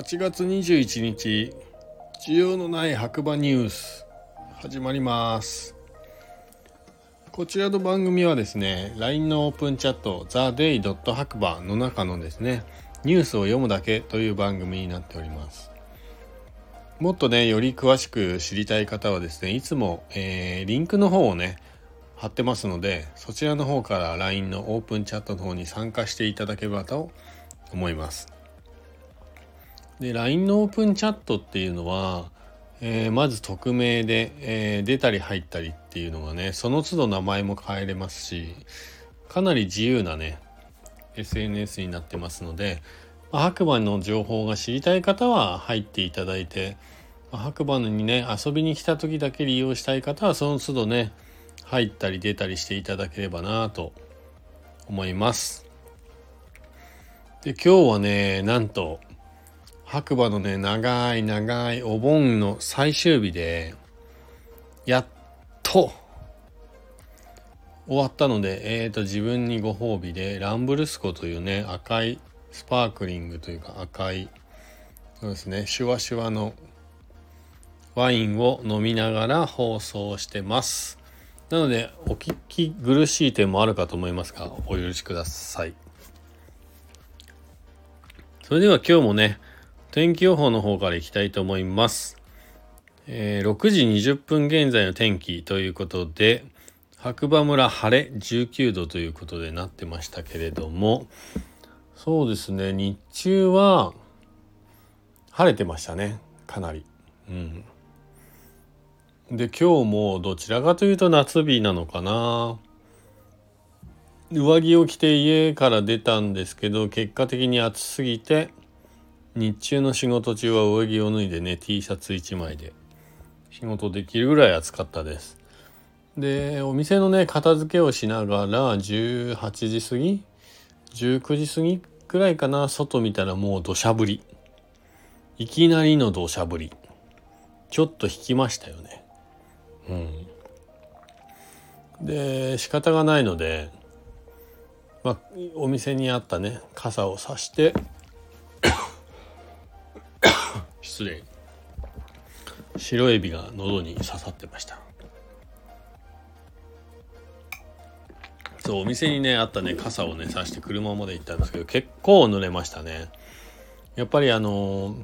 8月21日需要のない白馬ニュース始まりますこちらの番組はですね LINE のオープンチャット TheDay. 白馬の中のですねニュースを読むだけという番組になっておりますもっとねより詳しく知りたい方はですねいつも、えー、リンクの方をね貼ってますのでそちらの方から LINE のオープンチャットの方に参加していただければと思いますで LINE のオープンチャットっていうのは、えー、まず匿名で、えー、出たり入ったりっていうのがねその都度名前も変えれますしかなり自由なね SNS になってますので、まあ、白馬の情報が知りたい方は入っていただいて、まあ、白馬にね遊びに来た時だけ利用したい方はその都度ね入ったり出たりしていただければなと思います。で今日はねなんと白馬のね、長い長いお盆の最終日で、やっと、終わったので、えーと、自分にご褒美で、ランブルスコというね、赤い、スパークリングというか赤い、そうですね、シュワシュワのワインを飲みながら放送してます。なので、お聞き苦しい点もあるかと思いますが、お許しください。それでは今日もね、天気予報の方からいきたいと思います。えー、6時20分現在の天気ということで、白馬村晴れ19度ということでなってましたけれども、そうですね、日中は晴れてましたね、かなり。うん。で、今日もどちらかというと夏日なのかな。上着を着て家から出たんですけど、結果的に暑すぎて、日中の仕事中は上着を脱いでね T シャツ1枚で。仕事できるぐらい暑かったです。でお店のね片付けをしながら18時過ぎ19時過ぎくらいかな外見たらもう土砂降り。いきなりの土砂降り。ちょっと引きましたよね。うん。で仕方がないのでまあお店にあったね傘をさして失礼白エビが喉に刺さってました。そうお店にねあったね傘をねさして車まで行ったんですけど結構濡れましたね。やっぱりあの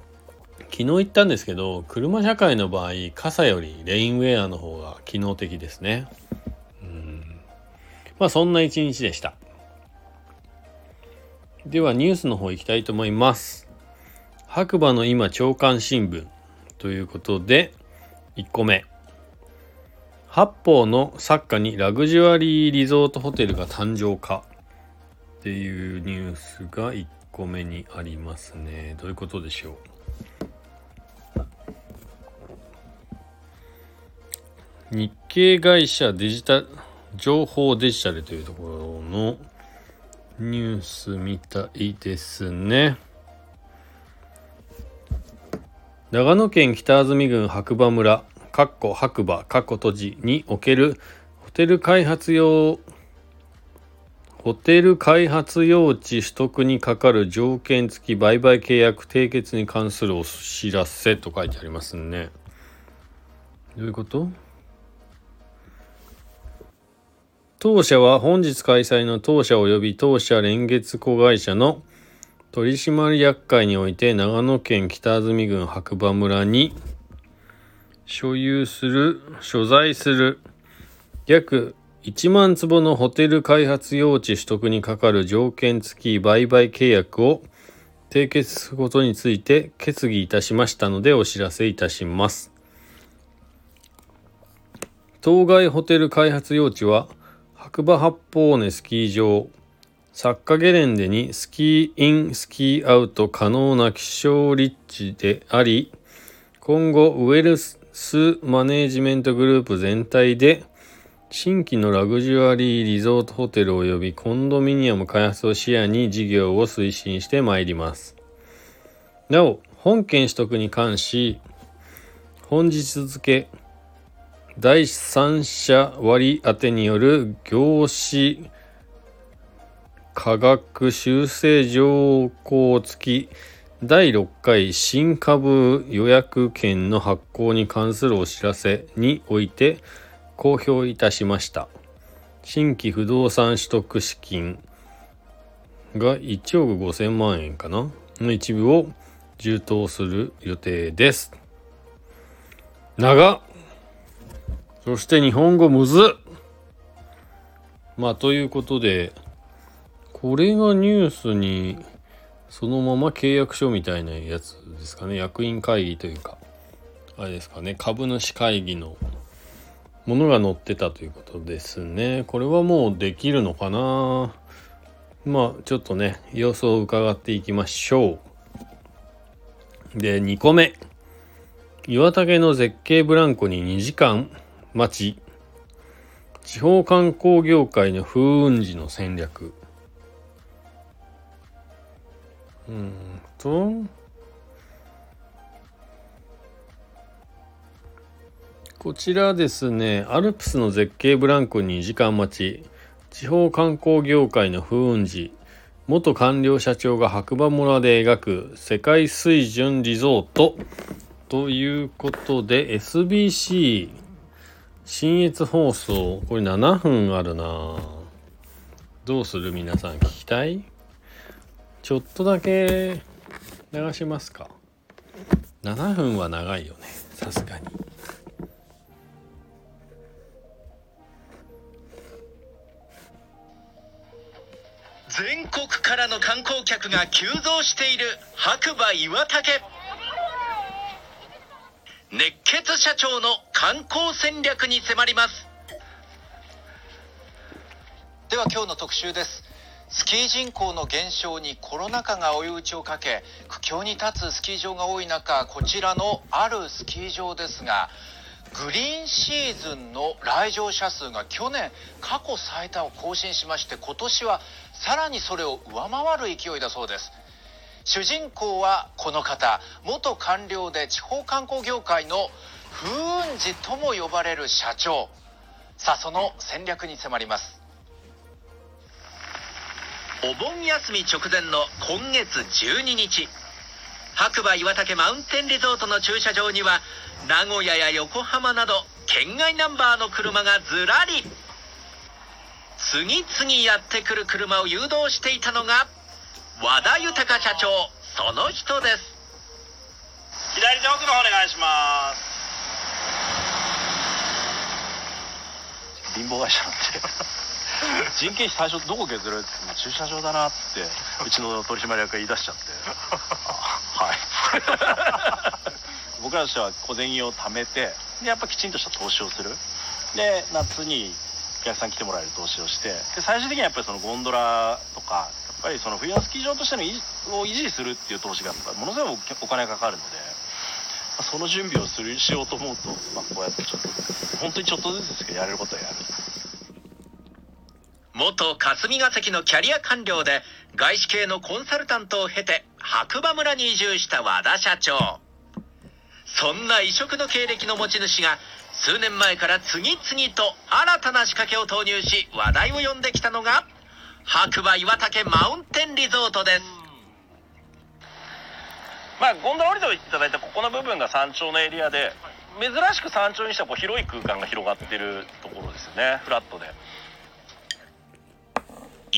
昨日言ったんですけど車社会の場合傘よりレインウェアの方が機能的ですね。うん。まあそんな一日でした。ではニュースの方行きたいと思います。白馬の今朝刊新聞ということで1個目。八方の作家にラグジュアリーリゾートホテルが誕生かっていうニュースが1個目にありますね。どういうことでしょう？日系会社デジタル情報デジタルというところのニュースみたいですね。長野県北安住郡白馬村かっこ白馬かっこ閉じにおけるホテル開発用ホテル開発用地取得にかかる条件付き売買契約締結に関するお知らせと書いてありますね。どういうこと？当社は本日開催の当社及び当社連月子会社の取締役会において長野県北安住郡白馬村に所有する所在する約1万坪のホテル開発用地取得にかかる条件付き売買契約を締結することについて決議いたしましたのでお知らせいたします。当該ホテル開発用地は白馬八方根スキー場サッカゲレンデにスキーイン、スキーアウト可能な気象立地であり、今後ウェルスマネージメントグループ全体で新規のラグジュアリーリゾートホテル及びコンドミニアム開発を視野に事業を推進してまいります。なお、本件取得に関し、本日付第三者割当てによる業種価格修正条項付き第6回新株予約券の発行に関するお知らせにおいて公表いたしました。新規不動産取得資金が1億5000万円かな？の一部を充当する予定です。長そして日本語むずまあということでこれがニュースにそのまま契約書みたいなやつですかね。役員会議というかあれですかね。株主会議のものが載ってたということですね。これはもうできるのかな？まあちょっとね様子を伺っていきましょう。で2個目。岩竹の絶景ブランコに2時間待ち。地方観光業界の風雲児の戦略。うん。とこちらですねアルプスの絶景ブランコに時間待ち。地方観光業界の風雲児元官僚社長が白馬村で描く世界水準リゾート。ということで SBC 新越放送これ7分あるな。どうする？皆さん聞きたい？ちょっとだけ流しますか。7分は長いよね。さすがに。全国からの観光客が急増している白馬岩岳。熱血社長の観光戦略に迫ります。では今日の特集ですスキー人口の減少にコロナ禍が追い打ちをかけ苦境に立つスキー場が多い中こちらのあるスキー場ですがグリーンシーズンの来場者数が去年過去最多を更新しまして今年はさらにそれを上回る勢いだそうです。主人公はこの方元官僚で地方観光業界の風雲児とも呼ばれる社長。さあその戦略に迫ります。お盆休み直前の今月12日。白馬岩岳マウンテンリゾートの駐車場には名古屋や横浜など県外ナンバーの車がずらり。次々やってくる車を誘導していたのが和田豊社長その人です。左手奥の方お願いします。貧乏会社なんで 人件費最初どこ削る？って駐車場だなってうちの取締役が言い出しちゃって。はい。僕らとしては小銭を貯めてでやっぱきちんとした投資をする。で夏にお客さん来てもらえる投資をしてで最終的にはやっぱりそのゴンドラとかやっぱりその冬のスキー場としてのを維持するっていう投資がものすごいお金がかかるので、まあその準備をするしようと思うと、まあ、こうやってちょっと本当にちょっとずつですけどやれることはやる元霞が関のキャリア官僚で外資系のコンサルタントを経て白馬村に移住した和田社長。そんな異色の経歴の持ち主が数年前から次々と新たな仕掛けを投入し話題を呼んできたのが白馬岩岳マウンテンリゾートです。まあゴンドラ降りていただいたここの部分が山頂のエリアで珍しく山頂にしてはこう広い空間が広がってるところですよねフラットで。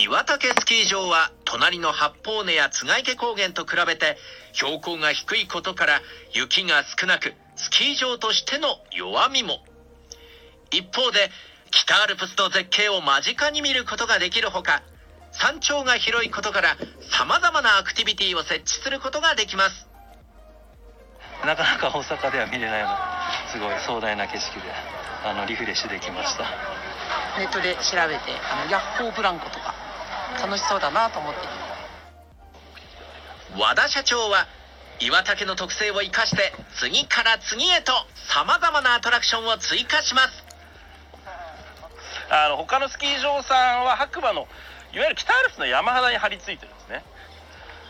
岩岳スキー場は隣の八方根や津池高原と比べて標高が低いことから雪が少なくスキー場としての弱みも。一方で北アルプスの絶景を間近に見ることができるほか山頂が広いことから様々なアクティビティを設置することができます。なかなか大阪では見れないようなすごい壮大な景色であのリフレッシュできました。ネットで調べてあのヤッホーブランコとか楽しそうだなと思って。和田社長は岩岳の特性を生かして次から次へと様々なアトラクションを追加します。あの他のスキー場さんは白馬のいわゆる北アルプスの山肌に張り付いてるんですね。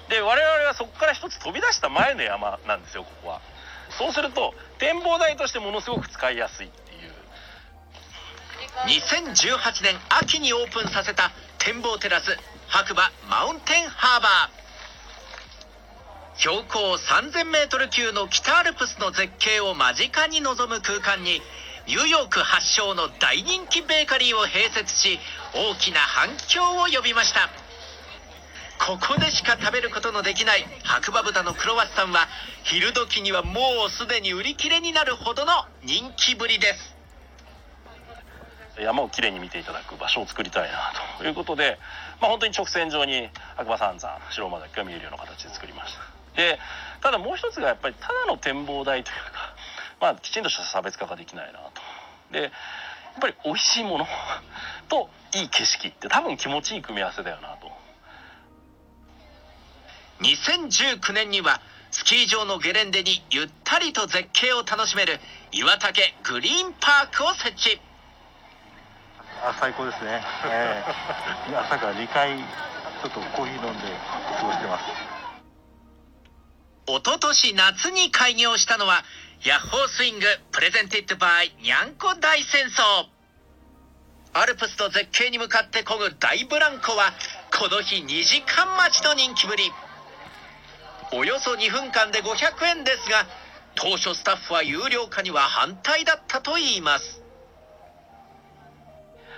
で我々はそこから一つ飛び出した前の山なんですよここは。そうすると展望台としてものすごく使いやすいっていう。2018年秋にオープンさせた展望テラス白馬マウンテンハーバー標高 3000m 級の北アルプスの絶景を間近に望む空間にニューヨーク発祥の大人気ベーカリーを併設し大きな反響を呼びました。ここでしか食べることのできない白馬豚のクロワッサンは昼時にはもうすでに売り切れになるほどの人気ぶりです。山をきれいに見ていただく場所を作りたいなということで、まあ、本当に直線上に白馬三山白馬岳が見えるような形で作りました。でただもう一つがやっぱりただの展望台というか、まあ、きちんとした差別化ができないなと。でやっぱり美味しいものといい景色って多分気持ちいい組み合わせだよなと。2019年にはスキー場のゲレンデにゆったりと絶景を楽しめる岩岳グリーンパークを設置。あ最高ですね、えー、朝から2回ちょっとコーヒー飲んで過ごしてます。一昨年夏に開業したのはヤッホースイングプレゼンティッドバイにゃんこ大戦争。アルプスの絶景に向かって漕ぐ大ブランコはこの日2時間待ちの人気ぶり。およそ2分間で500円ですが当初スタッフは有料化には反対だったといいます。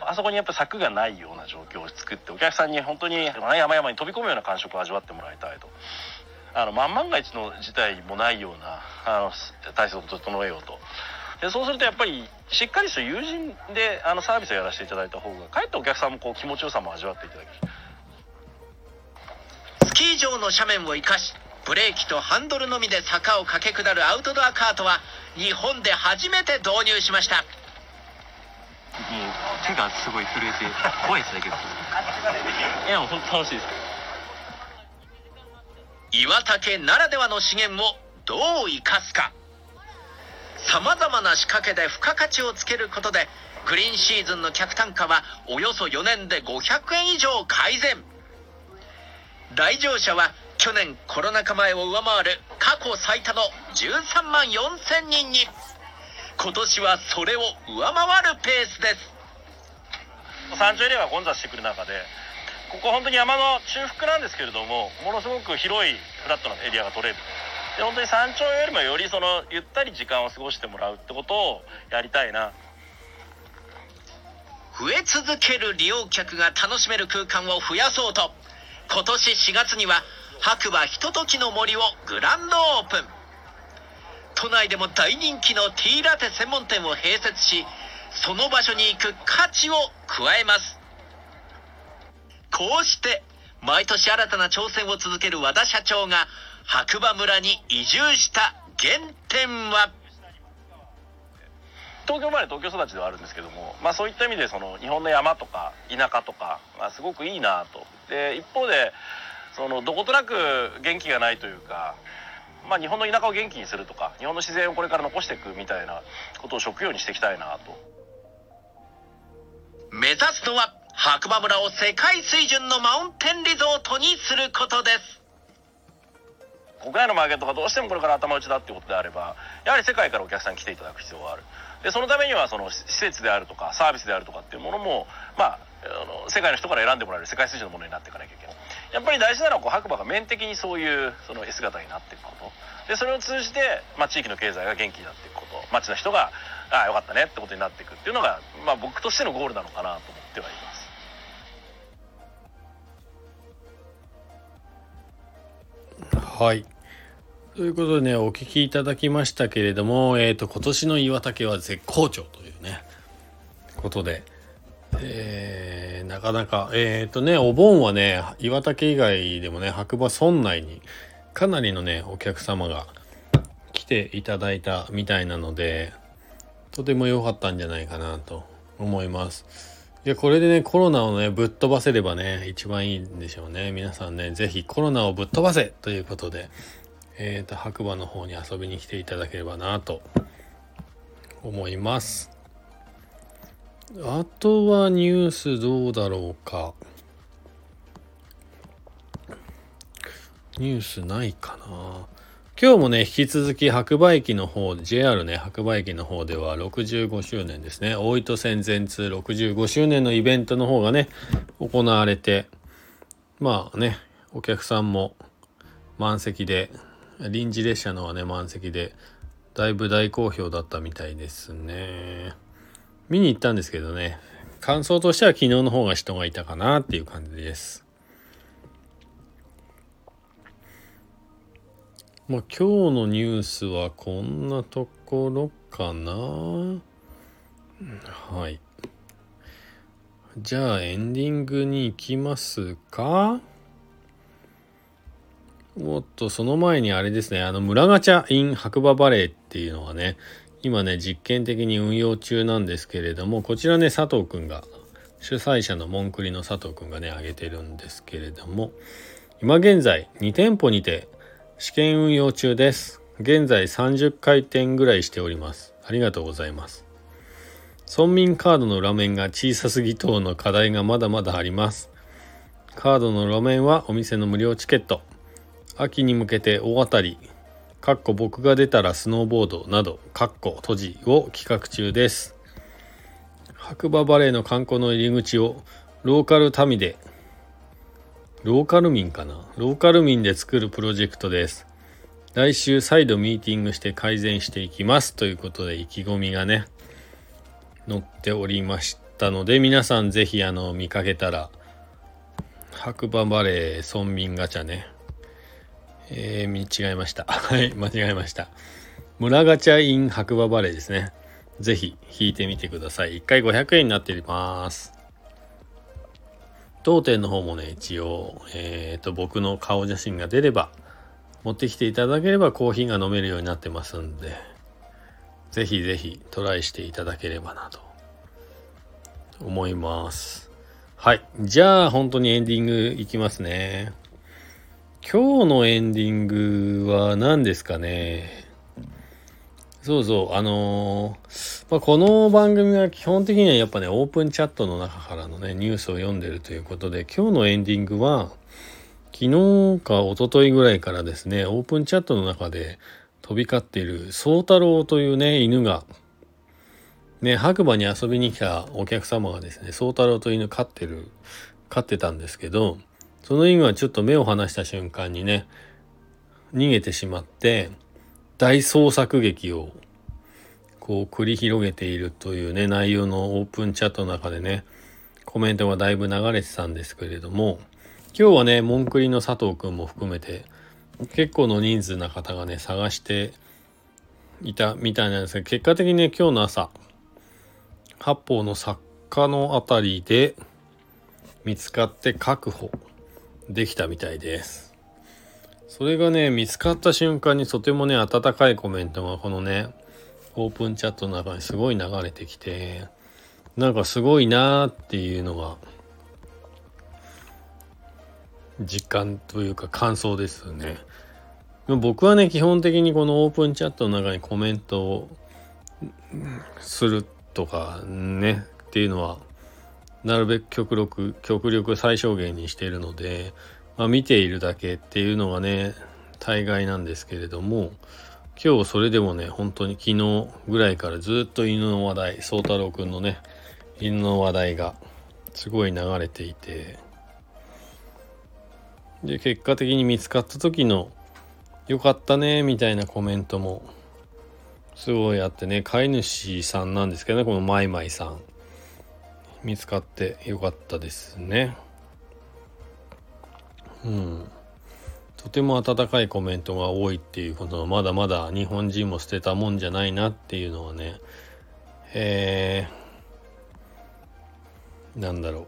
あそこにやっぱ柵がないような状況を作ってお客さんに本当に山々に飛び込むような感触を味わってもらいたいと。あの万万が一の事態もないようなあの体制を整えようと。でそうするとやっぱりしっかりした友人であのサービスをやらせていただいた方がかえってお客さんもこう気持ちよさも味わっていただける。スキー場の斜面を生かしブレーキとハンドルのみで坂を駆け下るアウトドアカートは日本で初めて導入しました。もう手がすごい震えて怖いですね結構いやもう本当楽しいです。岩岳ならではの資源をどう生かすか。さまざまな仕掛けで付加価値をつけることでグリーンシーズンの客単価はおよそ4年で500円以上改善。来場者は去年コロナ禍前を上回る過去最多の13万4000人に。今年はそれを上回るペースです。山頂エリアが混雑してくる中でここ本当に山の中腹なんですけれどもものすごく広いフラットなエリアが取れる。で本当に山頂よりもよりそのゆったり時間を過ごしてもらうってことをやりたいな。増え続ける利用客が楽しめる空間を増やそうと今年4月には白馬ひとときの森をグランドオープン都内でも大人気のティーラテ専門店を併設しその場所に行く価値を加えます。こうして毎年新たな挑戦を続ける和田社長が白馬村に移住した原点は？東京生まれ東京育ちではあるんですけども、まあ、そういった意味でその日本の山とか田舎とか、まあ、すごくいいなと。で一方でそのどことなく元気がないというか、まあ、日本の田舎を元気にするとか日本の自然をこれから残していくみたいなことを職業にしていきたいなと。目指すのは白馬村を世界水準のマウンテンリゾートにすることです。国内のマーケットがどうしてもこれから頭打ちだっていうことであればやはり世界からお客さんに来ていただく必要がある。でそのためにはその施設であるとかサービスであるとかっていうものもまああの世界の人から選んでもらえる世界水準のものになっていかなきゃいけない。やっぱり大事なのはこう白馬が面的にそういうその姿になっていくこと。でそれを通じて、まあ、地域の経済が元気になっていくこと。町の人がああよかったねってことになっていくっていうのが、まあ、僕としてのゴールなのかなと思ってはいます。はい。ということでね、お聞きいただきましたけれども、えっ、と、今年の岩竹は絶好調というね、ことで、えー、なかなか、えっ、とね、お盆はね、岩竹以外でもね、白馬村内にかなりのね、お客様が来ていただいたみたいなので、とても良かったんじゃないかなと思います。いや、これでね、コロナをね、ぶっ飛ばせればね、一番いいんでしょうね。皆さんね、ぜひコロナをぶっ飛ばせということで、えっ、と、白馬の方に遊びに来ていただければなと思います。あとはニュースどうだろうか。ニュースないかな。今日もね、引き続き白馬駅の方、JR ね、白馬駅の方では65周年ですね。大糸線全通65周年のイベントの方がね、行われて、まあね、お客さんも満席で臨時列車のはね満席でだいぶ大好評だったみたいですね見に行ったんですけどね。感想としては昨日の方が人がいたかなっていう感じです。まあ今日のニュースはこんなところかな。はい。じゃあエンディングに行きますか。おっとその前にあれですね。あの村ガチャ in 白馬バレーっていうのはね今ね実験的に運用中なんですけれどもこちらね佐藤くんが主催者のモンクリの佐藤くんがね挙げてるんですけれども今現在2店舗にて試験運用中です。現在30回転ぐらいしております。ありがとうございます。村民カードの裏面が小さすぎ等の課題がまだまだあります。カードの路面はお店の無料チケット。秋に向けて大当たり。かっこ僕が出たらスノーボードなどかっこ閉じを企画中です白馬バレーの観光の入り口をローカル民でローカル民かな？ローカル民で作るプロジェクトです。来週再度ミーティングして改善していきますということで意気込みがね、載っておりましたので、皆さんぜひあの見かけたら、白馬バレー村民ガチャね。えー、見違えました。はい、間違えました。村ガチャイン白馬バレーですね。ぜひ引いてみてください。1回500円になっております。当店の方もね、一応、えっ、ー、と、僕の顔写真が出れば、持ってきていただければコーヒーが飲めるようになってますんで、ぜひぜひトライしていただければなと思います。はい。じゃあ、本当にエンディングいきますね。今日のエンディングは何ですかね？そうそう、あのー、まあ、この番組は基本的にはやっぱね、オープンチャットの中からのね、ニュースを読んでるということで、今日のエンディングは、昨日か一昨日ぐらいからですね、オープンチャットの中で飛び交っている、宗太郎というね、犬が、ね、白馬に遊びに来たお客様がですね、宗太郎という犬飼ってる、飼ってたんですけど、その犬はちょっと目を離した瞬間にね、逃げてしまって、大創作劇をこう繰り広げているというね内容のオープンチャットの中でねコメントがだいぶ流れてたんですけれども今日はねモンクリの佐藤くんも含めて結構の人数な方がね探していたみたいなんですが結果的にね今日の朝八方の作家の辺りで見つかって確保。できたみたいです。それがね見つかった瞬間にとてもね温かいコメントがこのねオープンチャットの中にすごい流れてきてなんかすごいなーっていうのが実感というか感想ですね。僕はね基本的にこのオープンチャットの中にコメントをするとかねっていうのはなるべく極力極力最小限にしているのでまあ、見ているだけっていうのがね大概なんですけれども今日それでもね本当に昨日ぐらいからずっと犬の話題宗太郎くんのね犬の話題がすごい流れていてで結果的に見つかった時の「よかったね」みたいなコメントもすごいあってね飼い主さんなんですけどねこのマイマイさん。見つかってよかったですね。うん、とても温かいコメントが多いっていうことはまだまだ日本人も捨てたもんじゃないなっていうのはねえー、なんだろ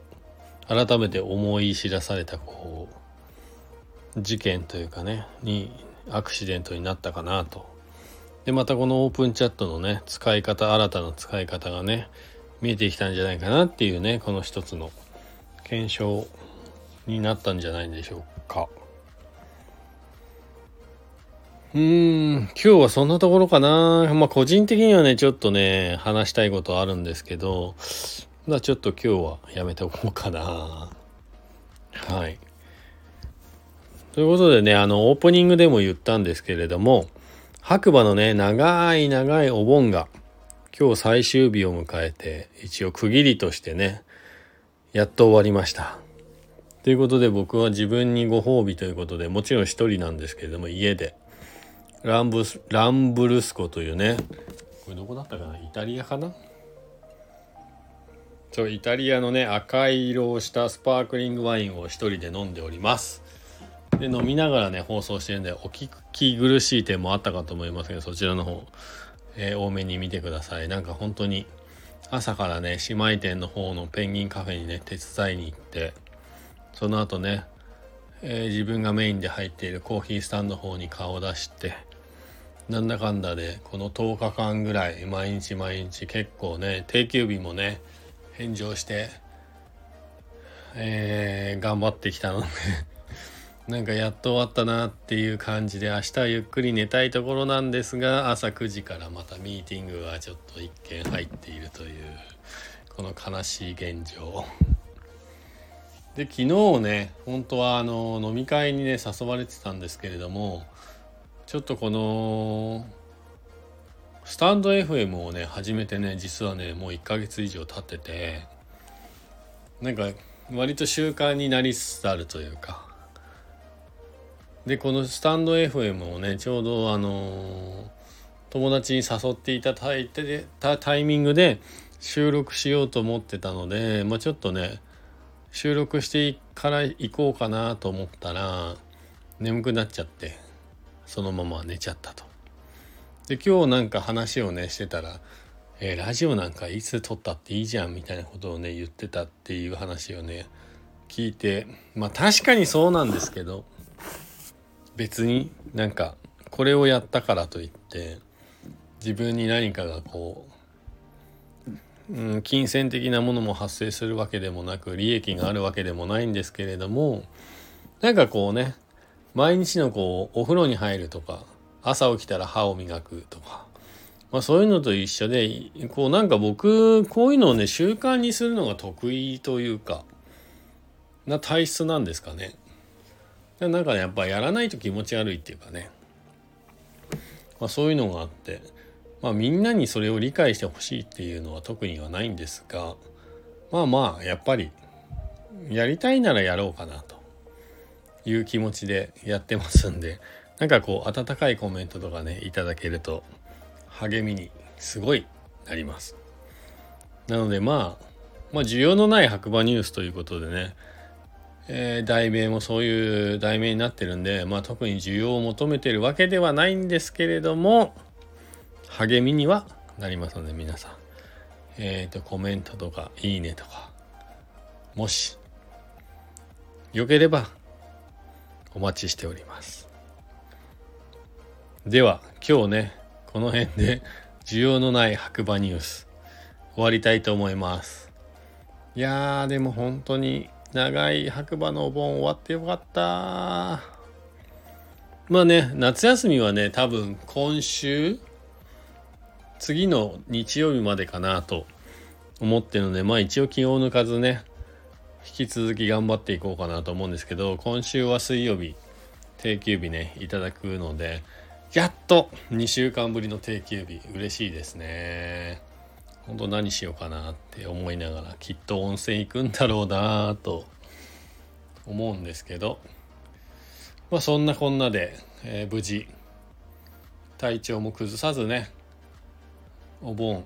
う改めて思い知らされたこう事件というかねにアクシデントになったかなと。でまたこのオープンチャットのね使い方新たな使い方がね見えてきたんじゃないかなっていうねこの一つの検証になったんじゃないでしょうか。うーん、今日はそんなところかな。まあ個人的にはね、ちょっとね、話したいことあるんですけど、まあちょっと今日はやめておこうかな。はい。ということでね、あの、オープニングでも言ったんですけれども、白馬のね、長い長いお盆が、今日最終日を迎えて、一応区切りとしてね、やっと終わりました。ということで僕は自分にご褒美ということでもちろん一人なんですけれども家で。ランブスランブルスコというねこれどこだったかな？イタリアかな？そうイタリアのね赤い色をしたスパークリングワインを一人で飲んでおります。で飲みながらね放送してるんでお聞き苦しい点もあったかと思いますけどそちらの方、えー、多めに見てください。なんか本当に朝からね姉妹店の方のペンギンカフェにね手伝いに行ってその後ね、えー、自分がメインで入っているコーヒースタンドの方に顔を出してなんだかんだでこの10日間ぐらい毎日毎日結構ね定休日もね返上して、えー、頑張ってきたのでなんかやっと終わったなっていう感じで明日はゆっくり寝たいところなんですが朝9時からまたミーティングがちょっと一件入っているというこの悲しい現状。で昨日ね本当はあの飲み会にね誘われてたんですけれどもちょっとこのスタンド FM をね始めてね実はねもう1ヶ月以上経っててなんか割と習慣になりつつあるというかでこのスタンド FM をねちょうどあの友達に誘っていただいてたタイミングで収録しようと思ってたので、まあ、ちょっとね収録してから行こうかなと思ったら眠くなっちゃってそのまま寝ちゃったと。で今日なんか話をねしてたら、えー、ラジオなんかいつ撮ったっていいじゃんみたいなことをね言ってたっていう話をね聞いてまあ確かにそうなんですけど別になんかこれをやったからといって自分に何かがこう、うん、金銭的なものも発生するわけでもなく利益があるわけでもないんですけれどもなんかこうね毎日のこうお風呂に入るとか朝起きたら歯を磨くとか、まあ、そういうのと一緒でこうなんか僕こういうのをね習慣にするのが得意というかな体質なんですかね。なんかねやっぱやらないと気持ち悪いっていうかね、まあ、そういうのがあって、まあ、みんなにそれを理解してほしいっていうのは特にはないんですが。まあまあやっぱりやりたいならやろうかなと。いう気持ちでやってますんで。なんかこう温かいコメントとかねいただけると励みにすごいなります。なのでまあまあ需要のない白馬ニュースということでね。えー、題名もそういう題名になってるんで、まあ、特に需要を求めてるわけではないんですけれども励みにはなりますので皆さん、えーと、コメントとかいいねとかもしよければお待ちしております。では今日ねこの辺で需要のない白馬ニュース終わりたいと思います。いやーでも本当に長い白馬のお盆終わってよかったまあね夏休みはね多分今週次の日曜日までかなと思ってるのでまあ一応気を抜かずね引き続き頑張っていこうかなと思うんですけど今週は水曜日定休日ねいただくのでやっと2週間ぶりの定休日嬉しいですね。本当何しようかなって思いながらきっと温泉行くんだろうなと思うんですけどまあそんなこんなで、えー、無事体調も崩さずねお盆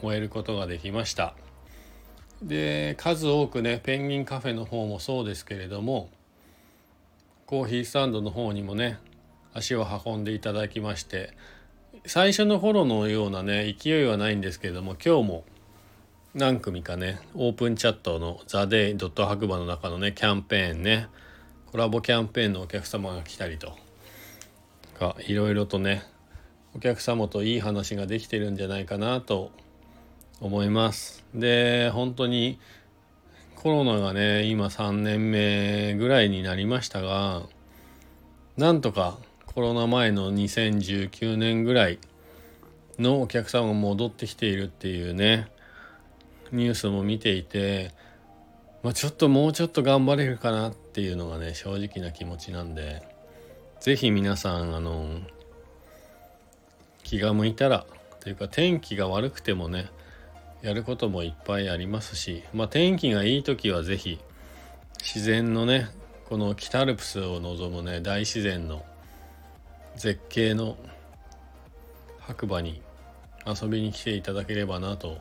終えることができました。で数多くねペンギンカフェの方もそうですけれどもコーヒースタンドの方にもね足を運んでいただきまして最初の頃のようなね勢いはないんですけれども今日も何組かねオープンチャットの「ザ・デイ・ドット白馬」の中のねキャンペーンねコラボキャンペーンのお客様が来たりとかいろいろとねお客様といい話ができてるんじゃないかなと思います。で本当にコロナがね今3年目ぐらいになりましたがなんとかコロナ前の2019年ぐらいのお客さんが戻ってきているっていうねニュースも見ていて、まあ、ちょっともうちょっと頑張れるかなっていうのがね正直な気持ちなんで是非皆さんあの気が向いたらというか天気が悪くてもねやることもいっぱいありますし、まあ、天気がいい時は是非自然のねこの北アルプスを望むね大自然の絶景の白馬に遊びに来ていただければなと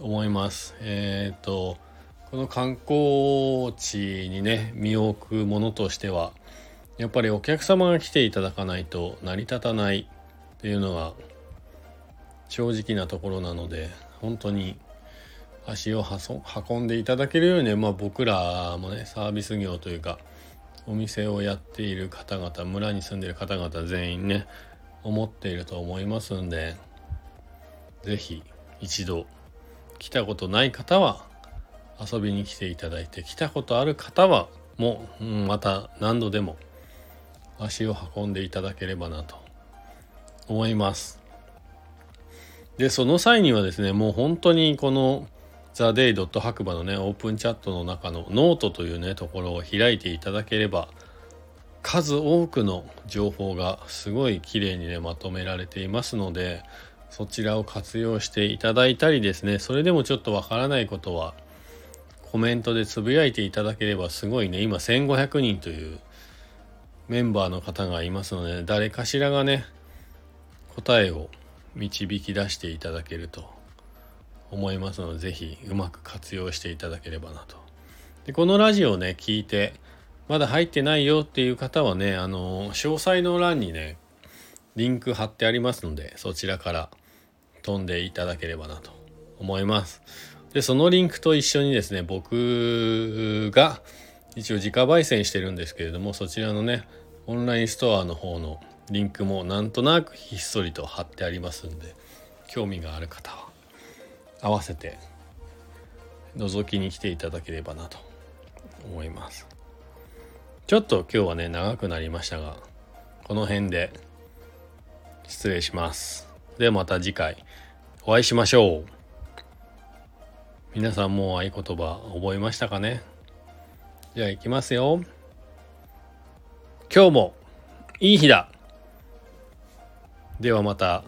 思います。えっ、とこの観光地にね身を置くものとしてはやっぱりお客様が来ていただかないと成り立たないっていうのが正直なところなので本当に足を運んでいただけるようにね、まあ、僕らもねサービス業というかお店をやっている方々村に住んでいる方々全員ね思っていると思いますんで是非一度来たことない方は遊びに来ていただいて来たことある方はもう、また何度でも足を運んでいただければなと思います。で、その際にはですね、もう本当にこの THE DAY ドット白馬のね、オープンチャットの中のノートというね、ところを開いていただければ、数多くの情報がすごい綺麗にね、まとめられていますので、そちらを活用していただいたりですね、それでもちょっとわからないことは、コメントでつぶやいていただければすごいね、今1500人というメンバーの方がいますので、誰かしらがね、答えを導き出していただけると。思いますので、是非うまく活用していただければなと。で、このラジオをね、聞いて、まだ入ってないよっていう方はね、あの、詳細の欄にね、リンク貼ってありますので、そちらから飛んでいただければなと思います。で、そのリンクと一緒にですね、僕が一応自家焙煎してるんですけれども、そちらのね、オンラインストアの方のリンクもなんとなくひっそりと貼ってありますんで興味がある方は合わせて覗きに来ていただければなと思います。ちょっと今日はね長くなりましたがこの辺で失礼します。ではまた次回お会いしましょう。皆さんもう合言葉覚えましたかね？じゃあ行きますよ。今日もいい日だ。ではまた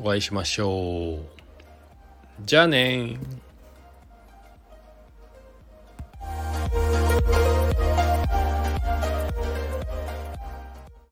お会いしましょう。じゃあね